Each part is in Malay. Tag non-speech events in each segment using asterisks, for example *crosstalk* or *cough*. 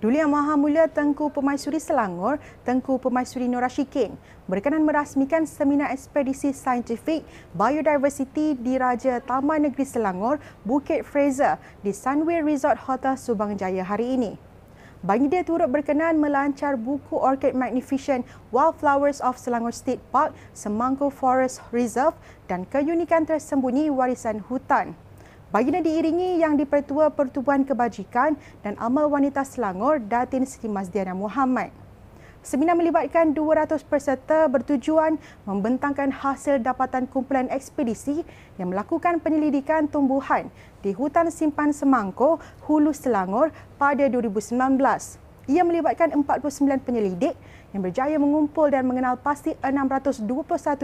Duli Yang Maha Mulia Tengku Pemaisuri Selangor, Tengku Pemaisuri Nur Rashikin berkenan merasmikan seminar ekspedisi saintifik biodiversity di Raja Taman Negeri Selangor, Bukit Fraser di Sunway Resort Hotel Subang Jaya hari ini. Bagi dia turut berkenan melancar buku Orchid Magnificent Wildflowers of Selangor State Park, Semangko Forest Reserve dan keunikan tersembunyi warisan hutan. Baginda diiringi yang dipertua Pertubuhan Kebajikan dan Amal Wanita Selangor Datin Sri Mazdiana Muhammad. Seminar melibatkan 200 peserta bertujuan membentangkan hasil dapatan kumpulan ekspedisi yang melakukan penyelidikan tumbuhan di hutan simpan Semangko, Hulu Selangor pada 2019. Ia melibatkan 49 penyelidik yang berjaya mengumpul dan mengenal pasti 621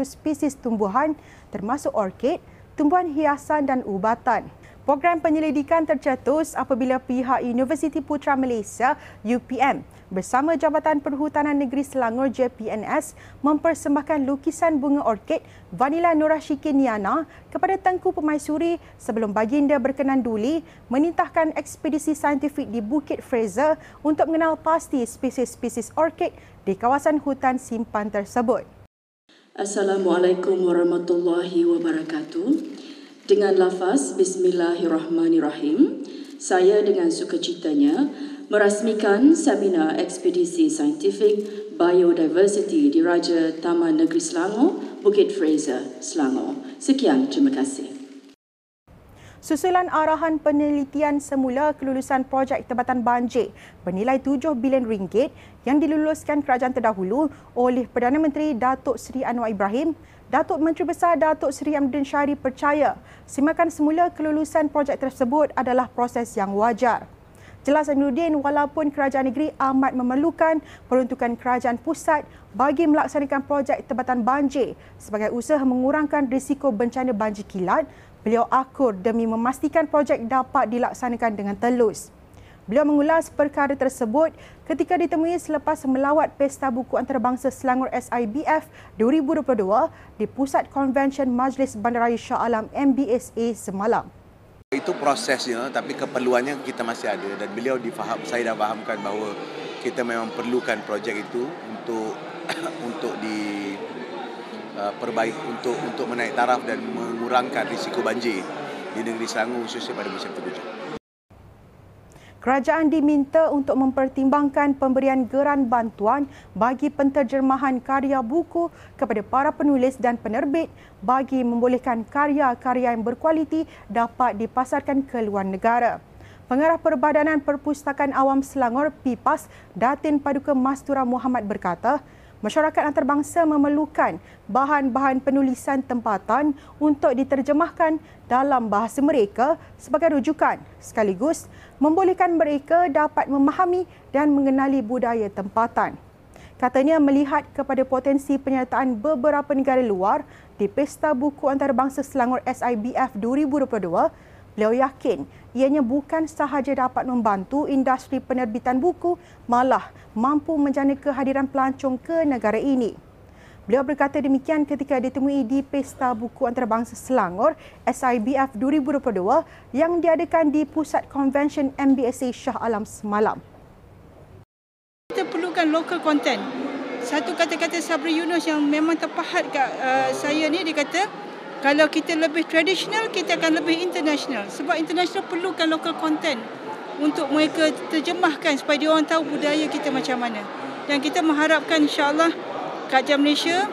spesies tumbuhan termasuk orkid, tumbuhan hiasan dan ubatan. Program penyelidikan tercetus apabila pihak Universiti Putra Malaysia UPM bersama Jabatan Perhutanan Negeri Selangor JPNS mempersembahkan lukisan bunga orkid Vanilla Norashikiniana kepada Tengku Pemaisuri sebelum baginda berkenan duli menintahkan ekspedisi saintifik di Bukit Fraser untuk mengenal pasti spesies-spesies orkid di kawasan hutan simpan tersebut. Assalamualaikum warahmatullahi wabarakatuh. Dengan lafaz Bismillahirrahmanirrahim, saya dengan sukacitanya merasmikan seminar ekspedisi saintifik biodiversity di Raja Taman Negeri Selangor, Bukit Fraser, Selangor. Sekian, terima kasih. Susulan arahan penelitian semula kelulusan projek Tempatan Banjir bernilai 7 bilion ringgit yang diluluskan kerajaan terdahulu oleh Perdana Menteri Datuk Seri Anwar Ibrahim Datuk Menteri Besar Datuk Seri Amdin Syari percaya simakan semula kelulusan projek tersebut adalah proses yang wajar. Jelas Aminuddin, walaupun kerajaan negeri amat memerlukan peruntukan kerajaan pusat bagi melaksanakan projek tebatan banjir sebagai usaha mengurangkan risiko bencana banjir kilat, beliau akur demi memastikan projek dapat dilaksanakan dengan telus. Beliau mengulas perkara tersebut ketika ditemui selepas melawat Pesta Buku Antarabangsa Selangor SIBF 2022 di Pusat Konvensyen Majlis Bandaraya Shah Alam MBSA semalam. Itu prosesnya tapi keperluannya kita masih ada dan beliau difaham saya dah fahamkan bahawa kita memang perlukan projek itu untuk *coughs* untuk di uh, perbaik untuk untuk menaik taraf dan mengurangkan risiko banjir di negeri Selangor khususnya pada musim penghujan. Kerajaan diminta untuk mempertimbangkan pemberian geran bantuan bagi penterjemahan karya buku kepada para penulis dan penerbit bagi membolehkan karya-karya yang berkualiti dapat dipasarkan ke luar negara. Pengarah Perbadanan Perpustakaan Awam Selangor PIPAS Datin Paduka Mastura Muhammad berkata, masyarakat antarabangsa memerlukan bahan-bahan penulisan tempatan untuk diterjemahkan dalam bahasa mereka sebagai rujukan sekaligus membolehkan mereka dapat memahami dan mengenali budaya tempatan. Katanya melihat kepada potensi penyertaan beberapa negara luar di Pesta Buku Antarabangsa Selangor SIBF 2022, Beliau yakin ianya bukan sahaja dapat membantu industri penerbitan buku, malah mampu menjana kehadiran pelancong ke negara ini. Beliau berkata demikian ketika ditemui di Pesta Buku Antarabangsa Selangor SIBF 2022 yang diadakan di Pusat Konvensyen MBSA Shah Alam semalam. Kita perlukan local content. Satu kata-kata Sabri Yunus yang memang terpahat kat uh, saya ni dia kata kalau kita lebih tradisional, kita akan lebih international. Sebab international perlukan local content untuk mereka terjemahkan supaya dia orang tahu budaya kita macam mana. Dan kita mengharapkan insyaAllah Kerajaan Malaysia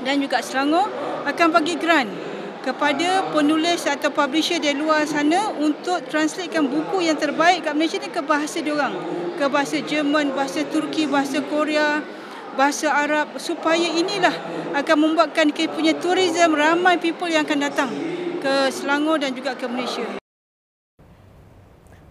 dan juga Selangor akan bagi grant kepada penulis atau publisher di luar sana untuk translatekan buku yang terbaik kat Malaysia ni ke bahasa dia orang. Ke bahasa Jerman, bahasa Turki, bahasa Korea, bahasa Arab supaya inilah akan membuatkan kita punya tourism ramai people yang akan datang ke Selangor dan juga ke Malaysia.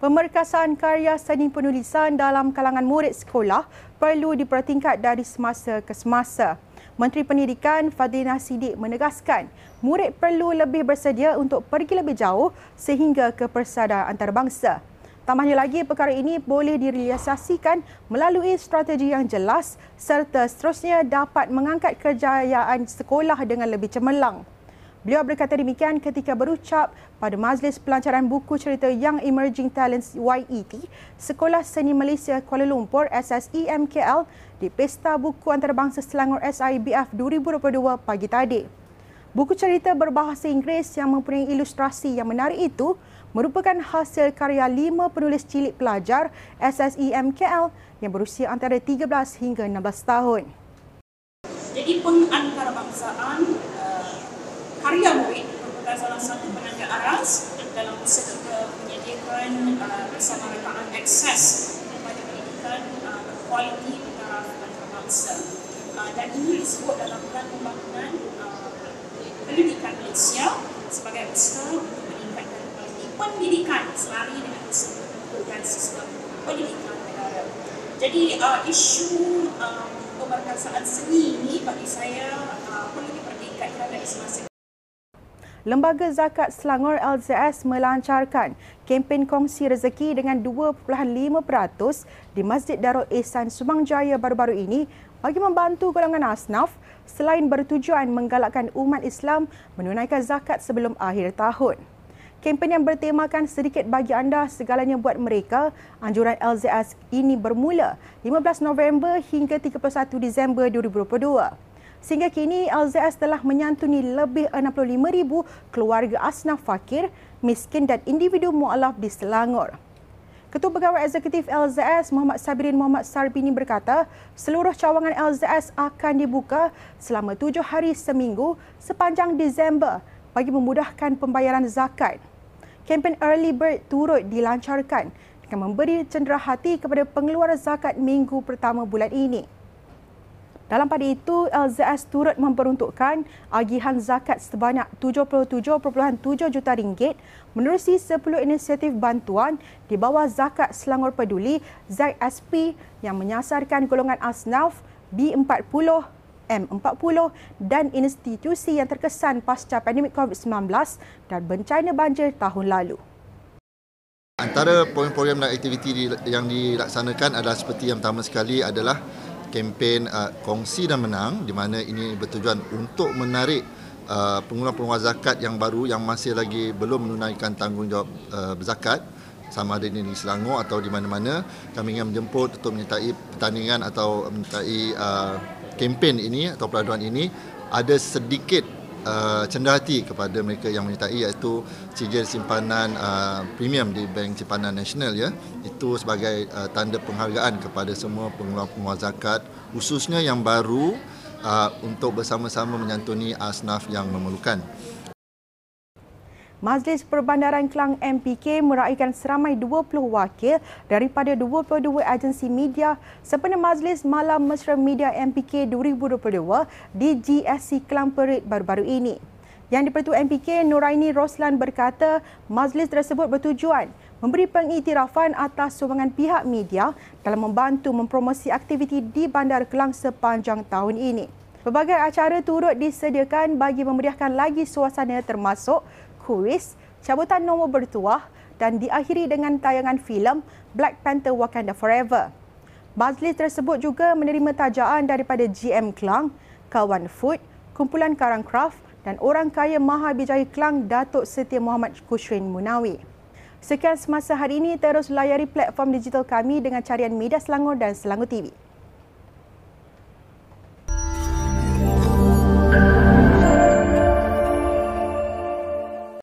Pemerkasaan karya seni penulisan dalam kalangan murid sekolah perlu dipertingkat dari semasa ke semasa. Menteri Pendidikan Fadlina Sidik menegaskan murid perlu lebih bersedia untuk pergi lebih jauh sehingga ke persada antarabangsa. Tambahnya lagi, perkara ini boleh direalisasikan melalui strategi yang jelas serta seterusnya dapat mengangkat kejayaan sekolah dengan lebih cemerlang. Beliau berkata demikian ketika berucap pada majlis pelancaran buku cerita Young Emerging Talents YET Sekolah Seni Malaysia Kuala Lumpur SSEMKL di Pesta Buku Antarabangsa Selangor SIBF 2022 pagi tadi. Buku cerita berbahasa Inggeris yang mempunyai ilustrasi yang menarik itu merupakan hasil karya lima penulis cilik pelajar SSEMKL yang berusia antara 13 hingga 16 tahun. Jadi pengantarbangsaan uh, karya murid merupakan salah satu penanda aras dalam usaha menyediakan uh, bersama rekaan akses kepada pendidikan uh, berkualiti taraf antarabangsa. Uh, dan ini disebut dalam plan pembangunan uh, pendidikan Malaysia sebagai usaha pendidikan selari dengan dan sistem pendidikan jadi uh, isu uh, pemerkasaan seni ini bagi saya uh, perlu dipertingkatkan dari semasa Lembaga Zakat Selangor LZS melancarkan kempen kongsi rezeki dengan 2.5% di Masjid Darul Ihsan Subang Jaya baru-baru ini bagi membantu golongan asnaf selain bertujuan menggalakkan umat Islam menunaikan zakat sebelum akhir tahun. Kempen yang bertemakan sedikit bagi anda segalanya buat mereka, anjuran LZS ini bermula 15 November hingga 31 Disember 2022. Sehingga kini LZS telah menyantuni lebih 65,000 keluarga asnaf fakir, miskin dan individu mualaf di Selangor. Ketua Pegawai Eksekutif LZS Muhammad Sabirin Muhammad Sarbini berkata, seluruh cawangan LZS akan dibuka selama tujuh hari seminggu sepanjang Disember bagi memudahkan pembayaran zakat kempen Early Bird turut dilancarkan dengan memberi cenderahati kepada pengeluaran zakat minggu pertama bulan ini. Dalam pada itu, LZS turut memperuntukkan agihan zakat sebanyak 77.7 juta ringgit menerusi 10 inisiatif bantuan di bawah Zakat Selangor Peduli ZSP yang menyasarkan golongan asnaf B40 M40 dan institusi yang terkesan pasca pandemik COVID-19 dan bencana banjir tahun lalu. Antara program-program dan aktiviti yang dilaksanakan adalah seperti yang pertama sekali adalah kempen uh, kongsi dan menang di mana ini bertujuan untuk menarik uh, pengeluaran-pengeluaran zakat yang baru yang masih lagi belum menunaikan tanggungjawab uh, berzakat sama ada di Selangor atau di mana-mana kami ingin menjemput untuk menyertai pertandingan atau menyertai uh, kempen ini atau peladuan ini ada sedikit uh, cenderhati kepada mereka yang menyertai iaitu sijil simpanan uh, premium di Bank Simpanan Nasional ya itu sebagai uh, tanda penghargaan kepada semua pengeluar-pengeluar zakat khususnya yang baru uh, untuk bersama-sama menyantuni asnaf yang memerlukan. Majlis Perbandaran Kelang MPK meraihkan seramai 20 wakil daripada 22 agensi media sempena Majlis Malam Mesra Media MPK 2022 di GSC Kelang Perit baru-baru ini. Yang dipertua MPK Nuraini Roslan berkata majlis tersebut bertujuan memberi pengiktirafan atas sumbangan pihak media dalam membantu mempromosi aktiviti di Bandar Kelang sepanjang tahun ini. Pelbagai acara turut disediakan bagi memeriahkan lagi suasana termasuk kuis, cabutan nombor bertuah dan diakhiri dengan tayangan filem Black Panther Wakanda Forever. Majlis tersebut juga menerima tajaan daripada GM Klang, Kawan Food, Kumpulan Karang Craft dan orang kaya Maha Bijaya Klang Datuk Setia Muhammad Kushrin Munawi. Sekian semasa hari ini, terus layari platform digital kami dengan carian media Selangor dan Selangor TV.